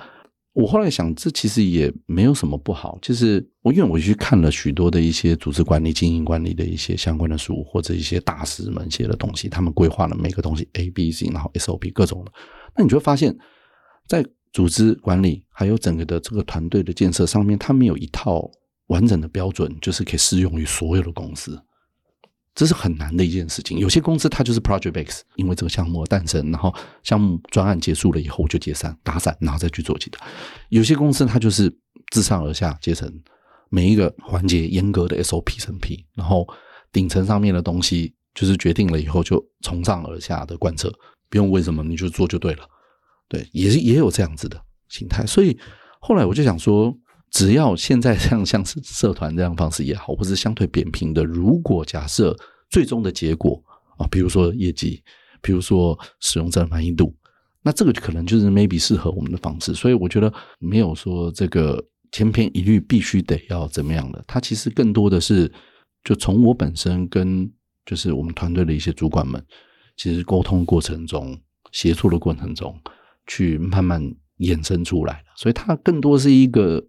我后来想，这其实也没有什么不好。就是我因为我去看了许多的一些组织管理、经营管理的一些相关的书，或者一些大师们写的东西，他们规划了每个东西 A、B、C，然后 SOP 各种的。那你就会发现，在组织管理还有整个的这个团队的建设上面，它没有一套完整的标准，就是可以适用于所有的公司。这是很难的一件事情。有些公司它就是 project base，因为这个项目的诞生，然后项目专案结束了以后就解散、打散，然后再去做其他。有些公司它就是自上而下阶层，每一个环节严格的 SOP 审批，然后顶层上面的东西就是决定了以后就从上而下的贯彻，不用为什么你就做就对了。对，也是也有这样子的心态。所以后来我就想说，只要现在像像是社团这样方式也好，或是相对扁平的，如果假设最终的结果啊，比如说业绩，比如说使用者满意度，那这个可能就是 maybe 适合我们的方式。所以我觉得没有说这个千篇一律必须得要怎么样的，它其实更多的是就从我本身跟就是我们团队的一些主管们，其实沟通过程中、协作的过程中，去慢慢衍生出来的。所以它更多是一个，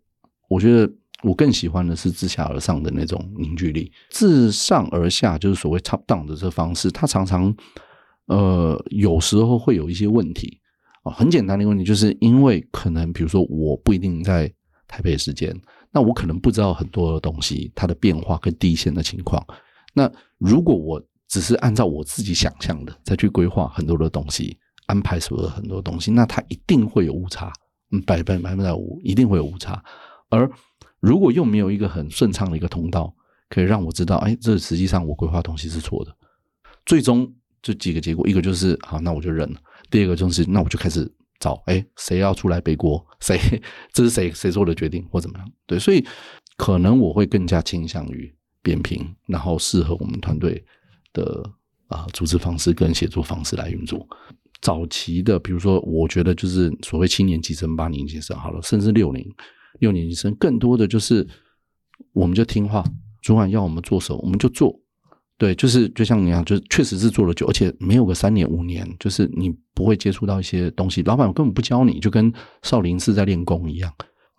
我觉得我更喜欢的是自下而上的那种凝聚力。自上而下就是所谓 top down 的这方式，它常常呃有时候会有一些问题啊。很简单的问题，就是因为可能比如说我不一定在台北时间，那我可能不知道很多的东西它的变化跟第一线的情况。那如果我只是按照我自己想象的再去规划很多的东西，安排所有很多东西，那它一定会有误差，百分百分之五一定会有误差。而如果又没有一个很顺畅的一个通道，可以让我知道，哎，这实际上我规划东西是错的。最终这几个结果，一个就是好，那我就认了；第二个就是那我就开始找，哎，谁要出来背锅？谁这是谁谁做的决定或怎么样？对，所以可能我会更加倾向于。扁平，然后适合我们团队的啊组织方式跟协作方式来运作。早期的，比如说，我觉得就是所谓七年级生、八年级生，好了，甚至六年六年级生，更多的就是我们就听话，主管要我们做什么，我们就做。对，就是就像你样，就是确实是做了久，而且没有个三年五年，就是你不会接触到一些东西，老板根本不教你，就跟少林寺在练功一样。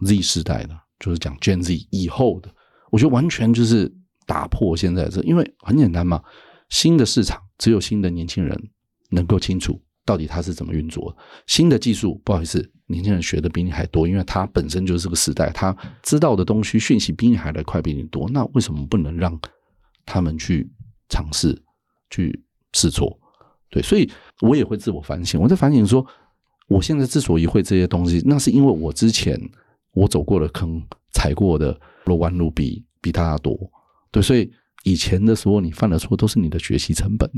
Z 时代的，就是讲 Gen Z 以后的，我觉得完全就是。打破现在这，因为很简单嘛，新的市场只有新的年轻人能够清楚到底它是怎么运作。新的技术，不好意思，年轻人学的比你还多，因为他本身就是个时代，他知道的东西、讯息比你还来快，比你多。那为什么不能让他们去尝试、去试错？对，所以我也会自我反省。我在反省说，我现在之所以会这些东西，那是因为我之前我走过的坑、踩过的路弯路比比他多。对，所以以前的时候你犯的错都是你的学习成本，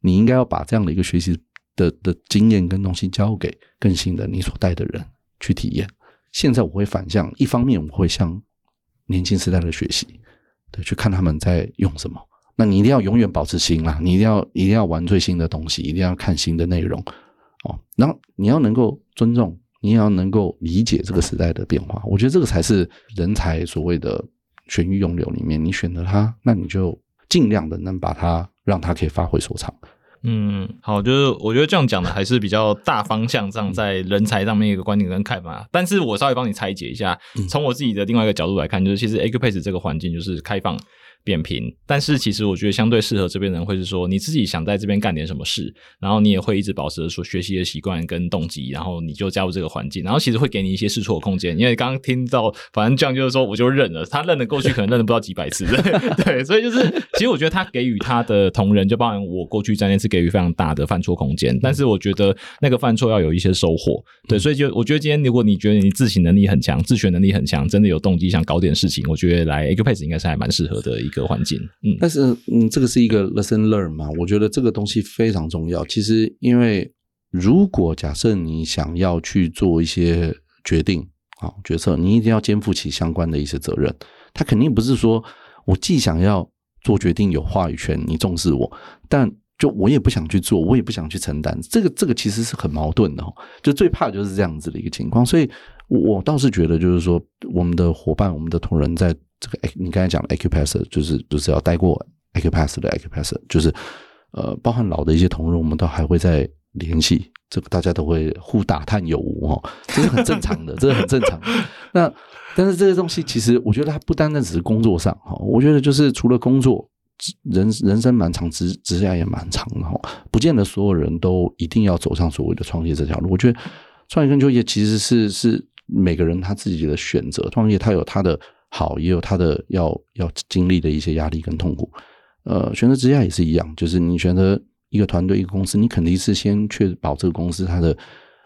你应该要把这样的一个学习的的经验跟东西交给更新的你所带的人去体验。现在我会反向，一方面我会向年轻时代的学习，对，去看他们在用什么。那你一定要永远保持新啦，你一定要一定要玩最新的东西，一定要看新的内容哦。然后你要能够尊重，你也要能够理解这个时代的变化。我觉得这个才是人才所谓的。选育用流里面，你选择它，那你就尽量的能把它让它可以发挥所长。嗯，好，就是我觉得这样讲的还是比较大方向上在人才上面一个观点跟看法。但是我稍微帮你拆解一下，从我自己的另外一个角度来看，就是其实 A Q Pace 这个环境就是开放。扁平，但是其实我觉得相对适合这边人会是说，你自己想在这边干点什么事，然后你也会一直保持着说学习的习惯跟动机，然后你就加入这个环境，然后其实会给你一些试错的空间。因为刚刚听到，反正这样就是说，我就认了，他认了过去可能认了不知道几百次，对，所以就是其实我觉得他给予他的同仁，就包含我过去在那次给予非常大的犯错空间，但是我觉得那个犯错要有一些收获，对，所以就我觉得今天如果你觉得你自省能力很强，自学能力很强，真的有动机想搞点事情，我觉得来 A Q Pace 应该是还蛮适合的一一个环境。嗯，但是嗯，这个是一个 lesson learn 嘛？我觉得这个东西非常重要。其实，因为如果假设你想要去做一些决定啊决策，你一定要肩负起相关的一些责任。他肯定不是说我既想要做决定有话语权，你重视我，但就我也不想去做，我也不想去承担。这个这个其实是很矛盾的。就最怕就是这样子的一个情况。所以我倒是觉得，就是说我们的伙伴，我们的同仁在。这个你刚才讲的 Acupass 就是就是要带过 Acupass 的 Acupass，就是呃，包含老的一些同仁，我们都还会在联系，这个大家都会互打探有无哦，这是很正常的，这是很正常的。那但是这些东西其实我觉得它不单单只是工作上哈，我觉得就是除了工作，人人生蛮长，职职业也蛮长的哈，不见得所有人都一定要走上所谓的创业这条路。我觉得创业跟就业其实是是每个人他自己的选择，创业他有他的。好，也有他的要要经历的一些压力跟痛苦。呃，选择职业也是一样，就是你选择一个团队、一个公司，你肯定是先确保这个公司它的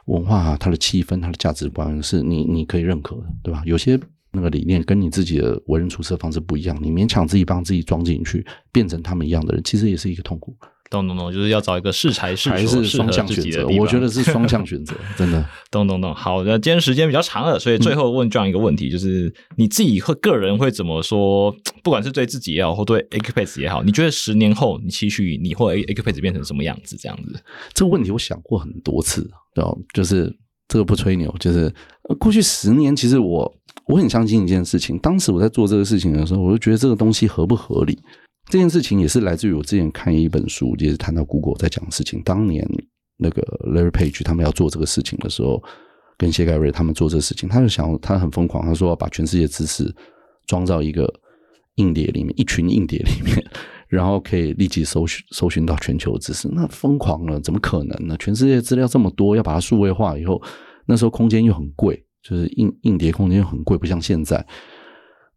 文化、它的气氛、它的价值观是你你可以认可的，对吧？有些那个理念跟你自己的为人处事方式不一样，你勉强自己帮自己装进去，变成他们一样的人，其实也是一个痛苦。懂懂懂，就是要找一个适才适还所、适合是双向自己选择？我觉得是双向选择，真的。懂懂懂，好，的今天时间比较长了，所以最后问这样一个问题，就是你自己会个人会怎么说？不管是对自己也好，或对 Acupace 也好，你觉得十年后你期许你或 Acupace 变成什么样子？这样子，这个问题我想过很多次，对吧？就是这个不吹牛，就是呃过去十年，其实我我很相信一件事情。当时我在做这个事情的时候，我就觉得这个东西合不合理。这件事情也是来自于我之前看一本书，也是谈到 Google 在讲的事情。当年那个 Larry Page 他们要做这个事情的时候，跟谢盖瑞他们做这个事情，他就想他很疯狂，他说要把全世界知识装到一个硬碟里面，一群硬碟里面，然后可以立即搜寻搜寻到全球的知识，那疯狂了，怎么可能呢？全世界资料这么多，要把它数位化以后，那时候空间又很贵，就是硬硬碟空间又很贵，不像现在。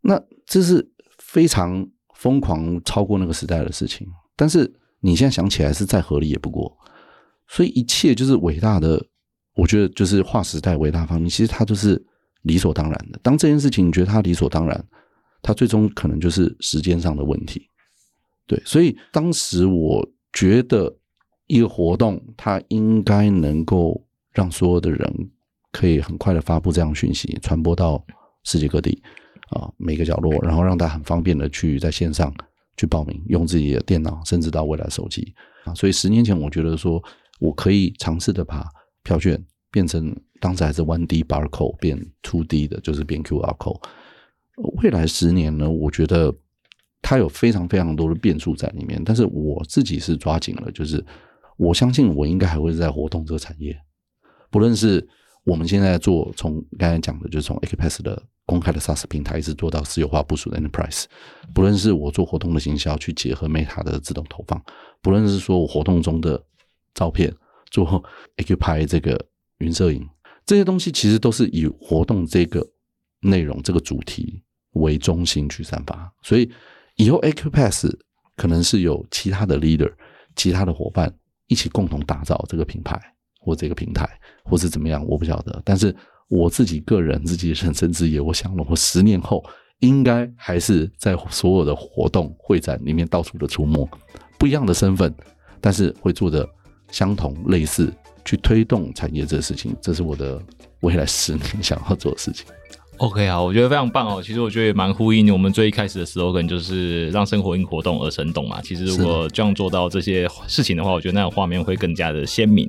那这是非常疯狂、超过那个时代的事情。但是你现在想起来是再合理也不过，所以一切就是伟大的。我觉得就是划时代伟大方面，其实它就是理所当然的。当这件事情你觉得它理所当然，它最终可能就是时间上的问题。对，所以当时我觉得一个活动，它应该能够让所有的人可以很快的发布这样讯息，传播到世界各地啊每个角落，然后让大家很方便的去在线上去报名，用自己的电脑，甚至到未来手机啊。所以十年前，我觉得说我可以尝试的把票券变成当时还是 one D barcode 变 two D 的，就是变 QR code。未来十年呢，我觉得它有非常非常多的变数在里面，但是我自己是抓紧了，就是我相信我应该还会在活动这个产业，不论是我们现在做从刚才讲的，就是从 ACPASS 的公开的 SaaS 平台，一直做到私有化部署的 Enterprise，不论是我做活动的行销去结合 Meta 的自动投放，不论是说我活动中的照片做 Acupy 这个云摄影，这些东西其实都是以活动这个内容这个主题为中心去散发，所以以后 Acupass 可能是有其他的 leader、其他的伙伴一起共同打造这个品牌或这个平台，或是怎么样，我不晓得。但是我自己个人自己的人生职业，我想了，我十年后应该还是在所有的活动会展里面到处的出没，不一样的身份，但是会做的相同类似，去推动产业这个事情，这是我的未来十年 想要做的事情。OK 好，我觉得非常棒哦。其实我觉得也蛮呼应我们最一开始的 slogan，就是让生活因活动而生动嘛。其实如果这样做到这些事情的话，我觉得那种画面会更加的鲜明。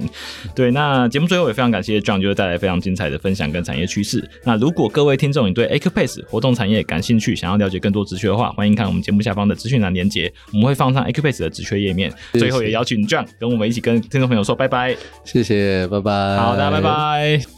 对，那节目最后也非常感谢 John，就是带来非常精彩的分享跟产业趋势。那如果各位听众你对 Acupace 活动产业感兴趣，想要了解更多职缺的话，欢迎看我们节目下方的资讯栏连接，我们会放上 Acupace 的职缺页面。最后也邀请 John 跟我们一起跟听众朋友说拜拜。谢谢，拜拜。好，大家拜拜。